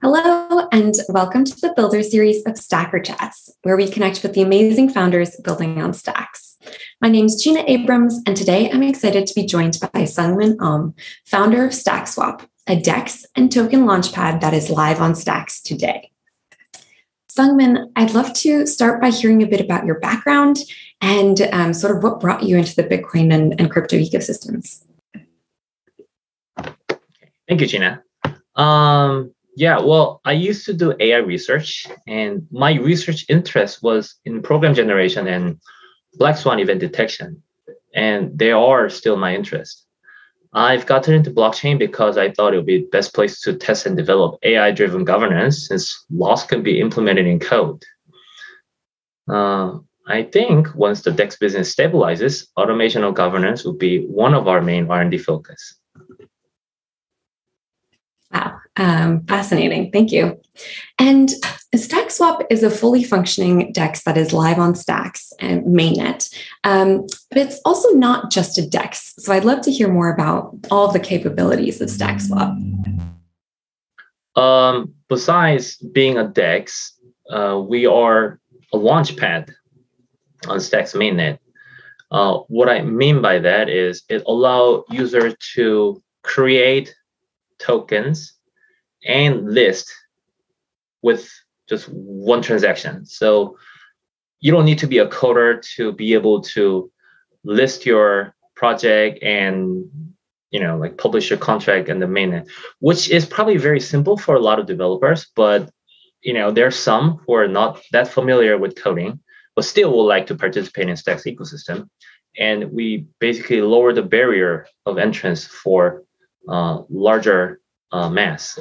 Hello, and welcome to the Builder series of Stacker Chats, where we connect with the amazing founders building on Stacks. My name is Gina Abrams, and today I'm excited to be joined by Sungmin Aum, founder of StackSwap, a DEX and token launchpad that is live on Stacks today. Sungmin, I'd love to start by hearing a bit about your background and um, sort of what brought you into the Bitcoin and, and crypto ecosystems. Thank you, Gina. Um, yeah, well, I used to do AI research, and my research interest was in program generation and black swan event detection, and they are still my interest. I've gotten into blockchain because I thought it would be the best place to test and develop AI driven governance since laws can be implemented in code. Uh, I think once the DEX business stabilizes, automation of governance will be one of our main R&D focus. Wow, um, fascinating. Thank you. And StackSwap is a fully functioning DEX that is live on Stacks and mainnet, um, but it's also not just a DEX. So I'd love to hear more about all the capabilities of StackSwap. Um, besides being a DEX, uh, we are a launchpad on Stacks mainnet. Uh, what I mean by that is it allows users to create tokens and list with just one transaction. So you don't need to be a coder to be able to list your project and you know like publish your contract in the mainnet, which is probably very simple for a lot of developers, but you know there's some who are not that familiar with coding but still would like to participate in the Stacks ecosystem. And we basically lower the barrier of entrance for uh, larger uh, mass.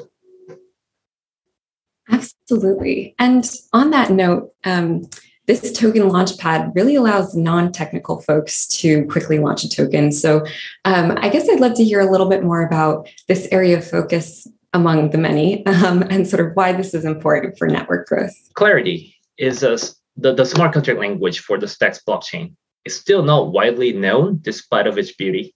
Absolutely. And on that note, um, this token launchpad really allows non-technical folks to quickly launch a token. So um, I guess I'd love to hear a little bit more about this area of focus among the many um, and sort of why this is important for network growth. Clarity is a, the, the smart contract language for the Stacks blockchain. It's still not widely known despite of its beauty.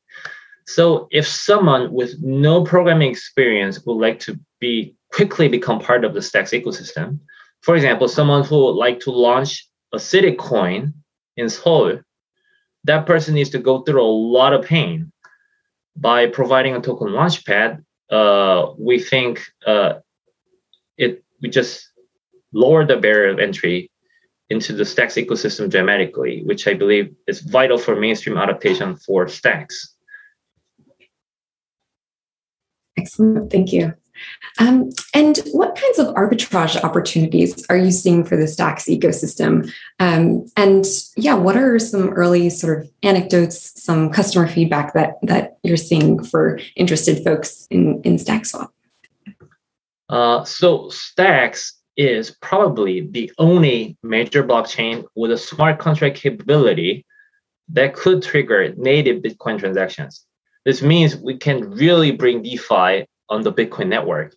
So if someone with no programming experience would like to be quickly become part of the Stacks ecosystem, for example, someone who would like to launch a city coin in Seoul, that person needs to go through a lot of pain. By providing a token launchpad, uh, we think uh, it we just lower the barrier of entry into the Stacks ecosystem dramatically, which I believe is vital for mainstream adaptation for Stacks. Excellent, thank you. Um, and what kinds of arbitrage opportunities are you seeing for the Stacks ecosystem? Um, and yeah, what are some early sort of anecdotes, some customer feedback that that you're seeing for interested folks in in StackSwap? Uh, so Stacks is probably the only major blockchain with a smart contract capability that could trigger native Bitcoin transactions. This means we can really bring DeFi on the Bitcoin network.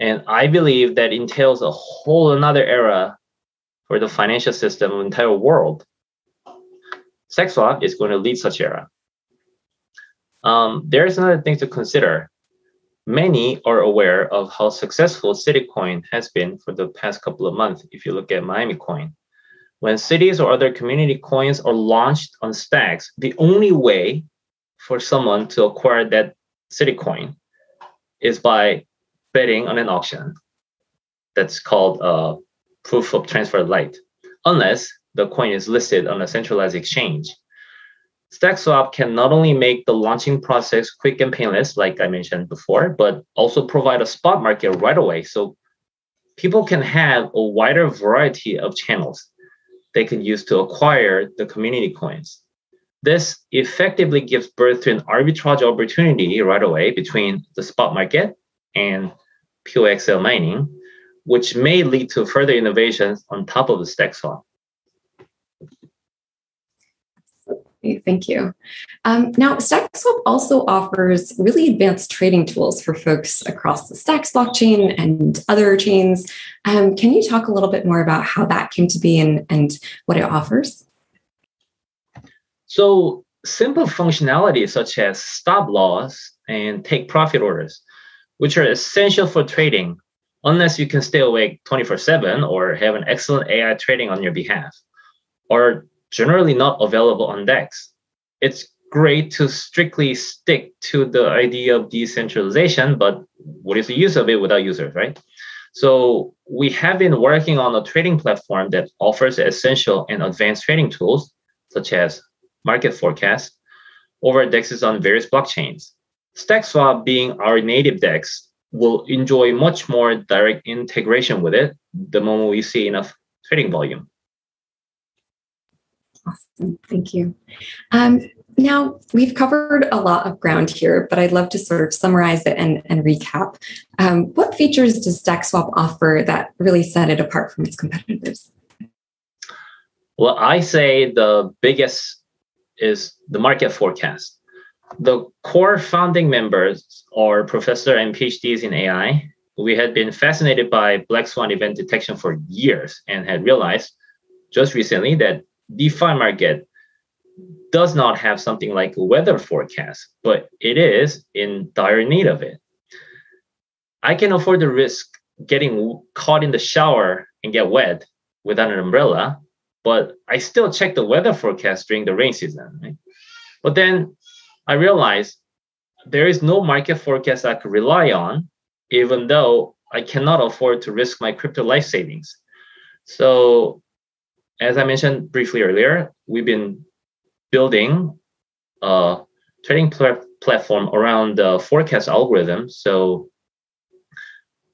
And I believe that entails a whole another era for the financial system of the entire world. StackSwap is going to lead such era. Um, there is another thing to consider. Many are aware of how successful CityCoin has been for the past couple of months. If you look at Miami Coin, when cities or other community coins are launched on stacks, the only way for someone to acquire that CityCoin is by betting on an auction that's called uh, proof of transfer lite, unless the coin is listed on a centralized exchange. StackSwap can not only make the launching process quick and painless, like I mentioned before, but also provide a spot market right away. So people can have a wider variety of channels they can use to acquire the community coins. This effectively gives birth to an arbitrage opportunity right away between the spot market and POXL mining, which may lead to further innovations on top of the StackSwap. Thank you. Um, now, StackSwap also offers really advanced trading tools for folks across the Stacks blockchain and other chains. Um, can you talk a little bit more about how that came to be and, and what it offers? So simple functionality such as stop loss and take profit orders, which are essential for trading, unless you can stay awake 24 7 or have an excellent AI trading on your behalf, are generally not available on DEX. It's great to strictly stick to the idea of decentralization, but what is the use of it without users, right? So we have been working on a trading platform that offers essential and advanced trading tools, such as market forecasts, over DEXs on various blockchains. StackSwap being our native DEX will enjoy much more direct integration with it the moment we see enough trading volume. Awesome, thank you. Um, now, we've covered a lot of ground here, but I'd love to sort of summarize it and, and recap. Um, what features does StackSwap offer that really set it apart from its competitors? Well, I say the biggest is the market forecast. The core founding members are professor and PhDs in AI. We had been fascinated by black swan event detection for years and had realized just recently that DeFi market does not have something like weather forecast, but it is in dire need of it. I can afford the risk getting caught in the shower and get wet without an umbrella, but I still check the weather forecast during the rain season. Right? But then I realized there is no market forecast I could rely on, even though I cannot afford to risk my crypto life savings. So, as I mentioned briefly earlier, we've been building a trading pl- platform around the forecast algorithm. So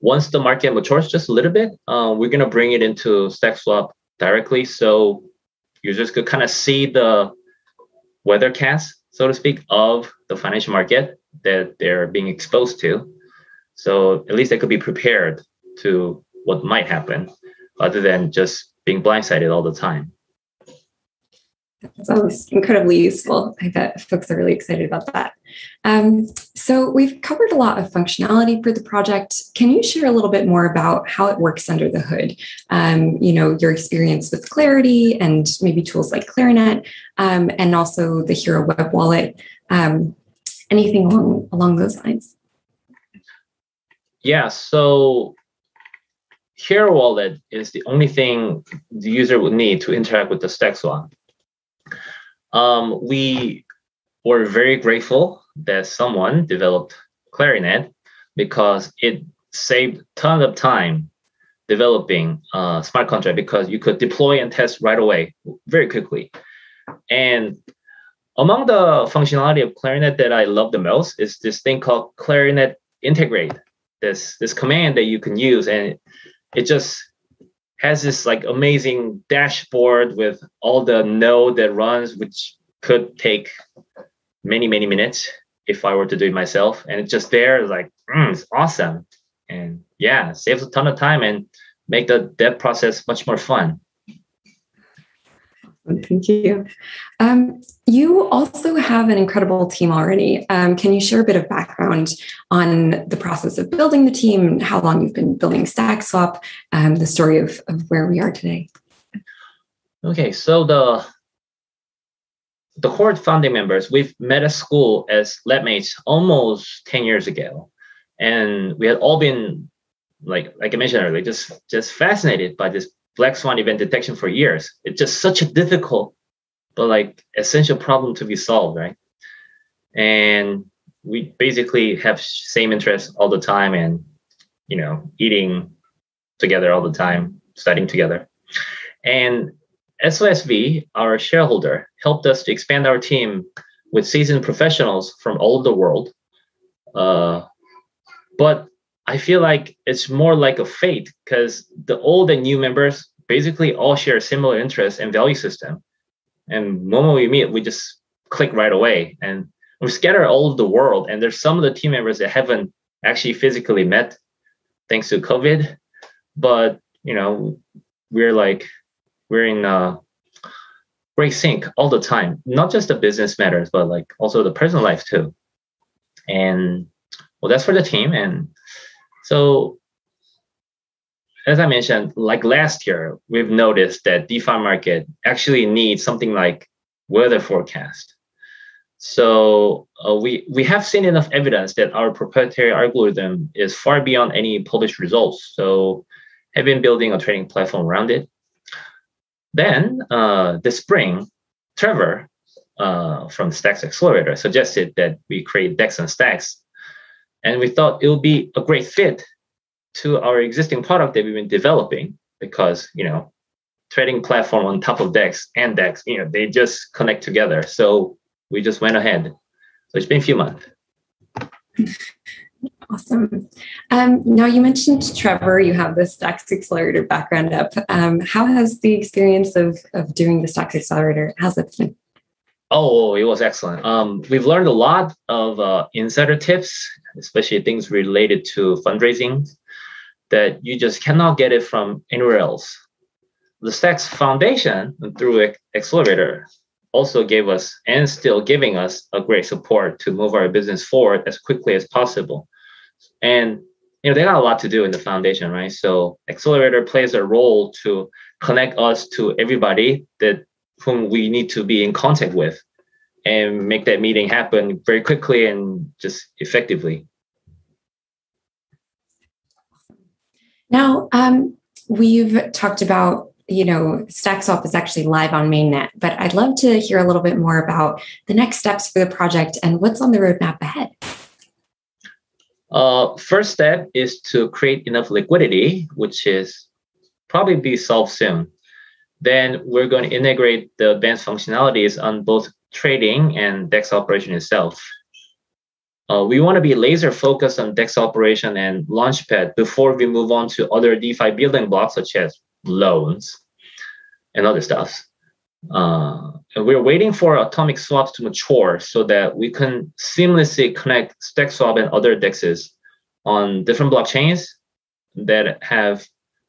once the market matures just a little bit, uh, we're going to bring it into StackSwap directly. So users could kind of see the weathercast, so to speak, of the financial market that they're being exposed to. So at least they could be prepared to what might happen other than just being blindsided all the time. That sounds incredibly useful. I bet folks are really excited about that. Um, so we've covered a lot of functionality for the project. Can you share a little bit more about how it works under the hood? Um, you know, your experience with Clarity and maybe tools like Clarinet, um, and also the Hiro Web Wallet. Um, anything along along those lines? Yeah. So Hiro Wallet is the only thing the user would need to interact with the StackSwap um, we were very grateful that someone developed Clarinet because it saved tons of time developing a smart contract because you could deploy and test right away very quickly. And among the functionality of Clarinet that I love the most is this thing called Clarinet Integrate. This this command that you can use, and it just has this like amazing dashboard with all the node that runs, which could take many, many minutes if I were to do it myself. And it's just there, like, mm, it's awesome. And yeah, saves a ton of time and make the dev process much more fun. Thank you. Um, you also have an incredible team already. Um, can you share a bit of background on the process of building the team, how long you've been building StackSwap, um, the story of, of where we are today? Okay, so the the core founding members, we've met at school as labmates almost 10 years ago. And we had all been like like I mentioned earlier, just just fascinated by this black swan event detection for years. It's just such a difficult but like essential problem to be solved, right? And we basically have same interests all the time and you know eating together all the time, studying together. And SOSV, our shareholder, helped us to expand our team with seasoned professionals from all over the world. Uh, but I feel like it's more like a fate because the old and new members basically all share similar interests and value system. And when we meet, we just click right away. And we're scattered all over the world. And there's some of the team members that haven't actually physically met thanks to COVID. But you know, we're like we're in uh great sync all the time. Not just the business matters, but like also the personal life too. And well, that's for the team. And so, as I mentioned, like last year, we've noticed that DeFi market actually needs something like weather forecast. So uh, we we have seen enough evidence that our proprietary algorithm is far beyond any published results. So have been building a trading platform around it. Then uh, this spring, Trevor uh, from Stacks Accelerator suggested that we create DEX and Stacks, and we thought it would be a great fit to our existing product that we've been developing because you know trading platform on top of DEX and DEX, you know, they just connect together. So we just went ahead. So it's been a few months. Awesome. Um, now you mentioned Trevor, you have the Stacks Accelerator background up. Um, how has the experience of, of doing the Stacks Accelerator, how's it been? Oh, it was excellent. Um, we've learned a lot of uh, insider tips, especially things related to fundraising that you just cannot get it from anywhere else. The Stacks Foundation, through Accelerator, also gave us and still giving us a great support to move our business forward as quickly as possible. And you know, they got a lot to do in the foundation, right? So Accelerator plays a role to connect us to everybody that whom we need to be in contact with and make that meeting happen very quickly and just effectively. Now, um, we've talked about, you know, StackSwap is actually live on mainnet, but I'd love to hear a little bit more about the next steps for the project and what's on the roadmap ahead. Uh, first step is to create enough liquidity, which is probably be solved soon. Then we're going to integrate the advanced functionalities on both trading and DEX operation itself. Uh, we want to be laser focused on DEX operation and Launchpad before we move on to other DeFi building blocks such as loans and other stuff. Uh, and we're waiting for atomic swaps to mature so that we can seamlessly connect StackSwap and other DEXs on different blockchains that have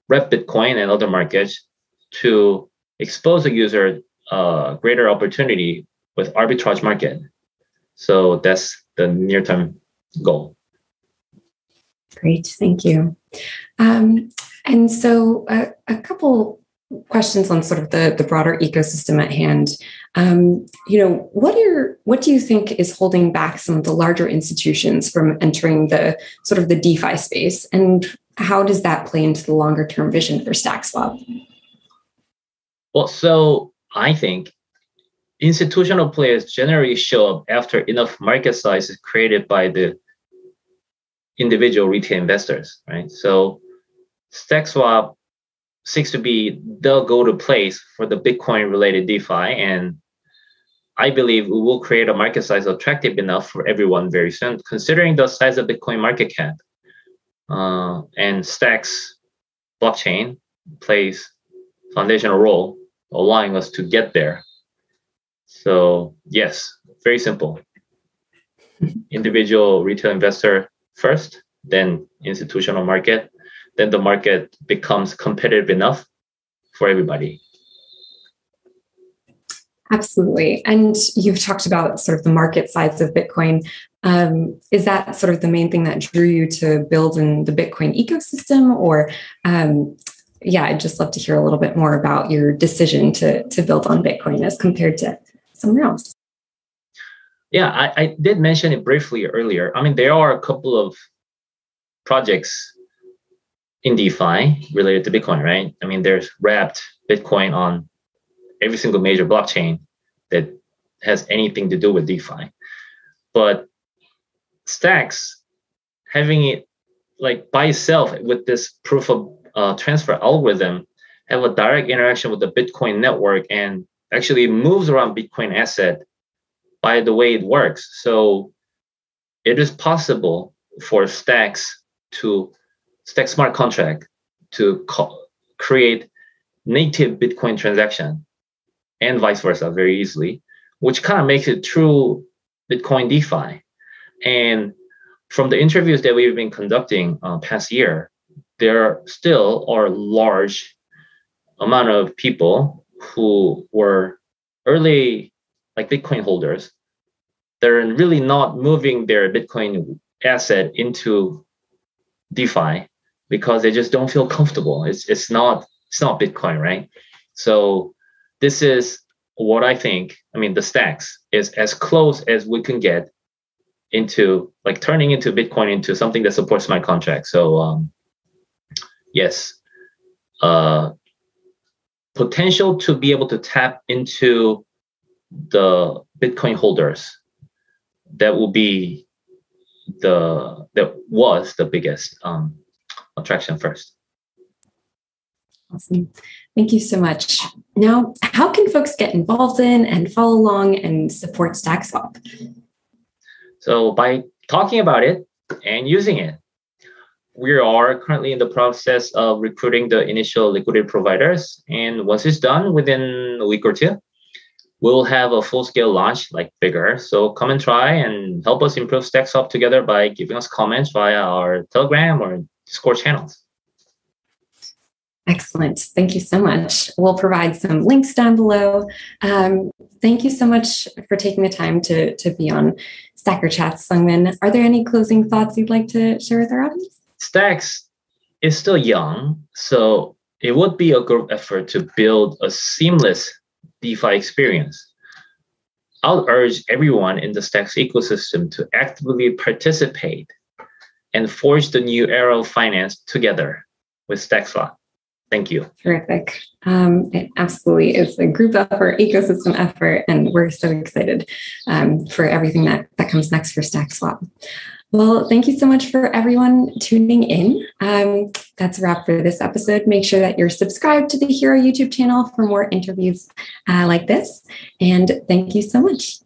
rep Bitcoin and other markets to expose the user uh, greater opportunity with arbitrage market. So that's the near term goal. Great, thank you. Um, and so, uh, a couple questions on sort of the, the broader ecosystem at hand. Um, you know, what are what do you think is holding back some of the larger institutions from entering the sort of the DeFi space, and how does that play into the longer term vision for StackSwap? Well, so I think institutional players generally show up after enough market size is created by the individual retail investors, right? So StackSwap seems to be the go-to place for the Bitcoin related DeFi. And I believe we will create a market size attractive enough for everyone very soon, considering the size of Bitcoin market cap. Uh, and Stacks blockchain plays foundational role allowing us to get there so yes, very simple. Individual retail investor first, then institutional market, then the market becomes competitive enough for everybody. Absolutely. And you've talked about sort of the market size of Bitcoin. Um, is that sort of the main thing that drew you to build in the Bitcoin ecosystem? Or, um, yeah, I'd just love to hear a little bit more about your decision to, to build on Bitcoin as compared to somewhere else. Yeah, I, I did mention it briefly earlier. I mean, there are a couple of projects in DeFi related to Bitcoin, right? I mean, there's wrapped Bitcoin on every single major blockchain that has anything to do with DeFi. But Stacks, having it like by itself with this proof of uh, transfer algorithm, have a direct interaction with the Bitcoin network and actually moves around Bitcoin asset by the way it works. So it is possible for Stacks to stack smart contract to co- create native Bitcoin transaction and vice versa very easily, which kind of makes it true Bitcoin DeFi. And from the interviews that we've been conducting uh, past year, there still are large amount of people who were early like Bitcoin holders, they're really not moving their Bitcoin asset into DeFi because they just don't feel comfortable. It's it's not it's not Bitcoin, right? So this is what I think, I mean, the stacks is as close as we can get into like turning into Bitcoin into something that supports my contract. So um, yes, uh, potential to be able to tap into the Bitcoin holders. That will be the that was the biggest um, attraction first. Awesome. Thank you so much. Now, how can folks get involved in and follow along and support StackSwap? So, by talking about it and using it, we are currently in the process of recruiting the initial liquidity providers. And once it's done within a week or two, we'll have a full scale launch like bigger. So come and try and help us improve StackSwap together by giving us comments via our Telegram or Discord channels. Excellent. Thank you so much. We'll provide some links down below. Um, thank you so much for taking the time to, to be on Stacker Chats, Sungmin. Are there any closing thoughts you'd like to share with our audience? Stacks is still young, so it would be a group effort to build a seamless DeFi experience. I'll urge everyone in the Stacks ecosystem to actively participate and forge the new era of finance together with StackSwap. Thank you. Terrific. Um, it absolutely is a group effort, ecosystem effort, and we're so excited um, for everything that, that comes next for StackSwap. Well, thank you so much for everyone tuning in. Um, that's a wrap for this episode. Make sure that you're subscribed to the Hiro YouTube channel for more interviews uh, like this. And thank you so much.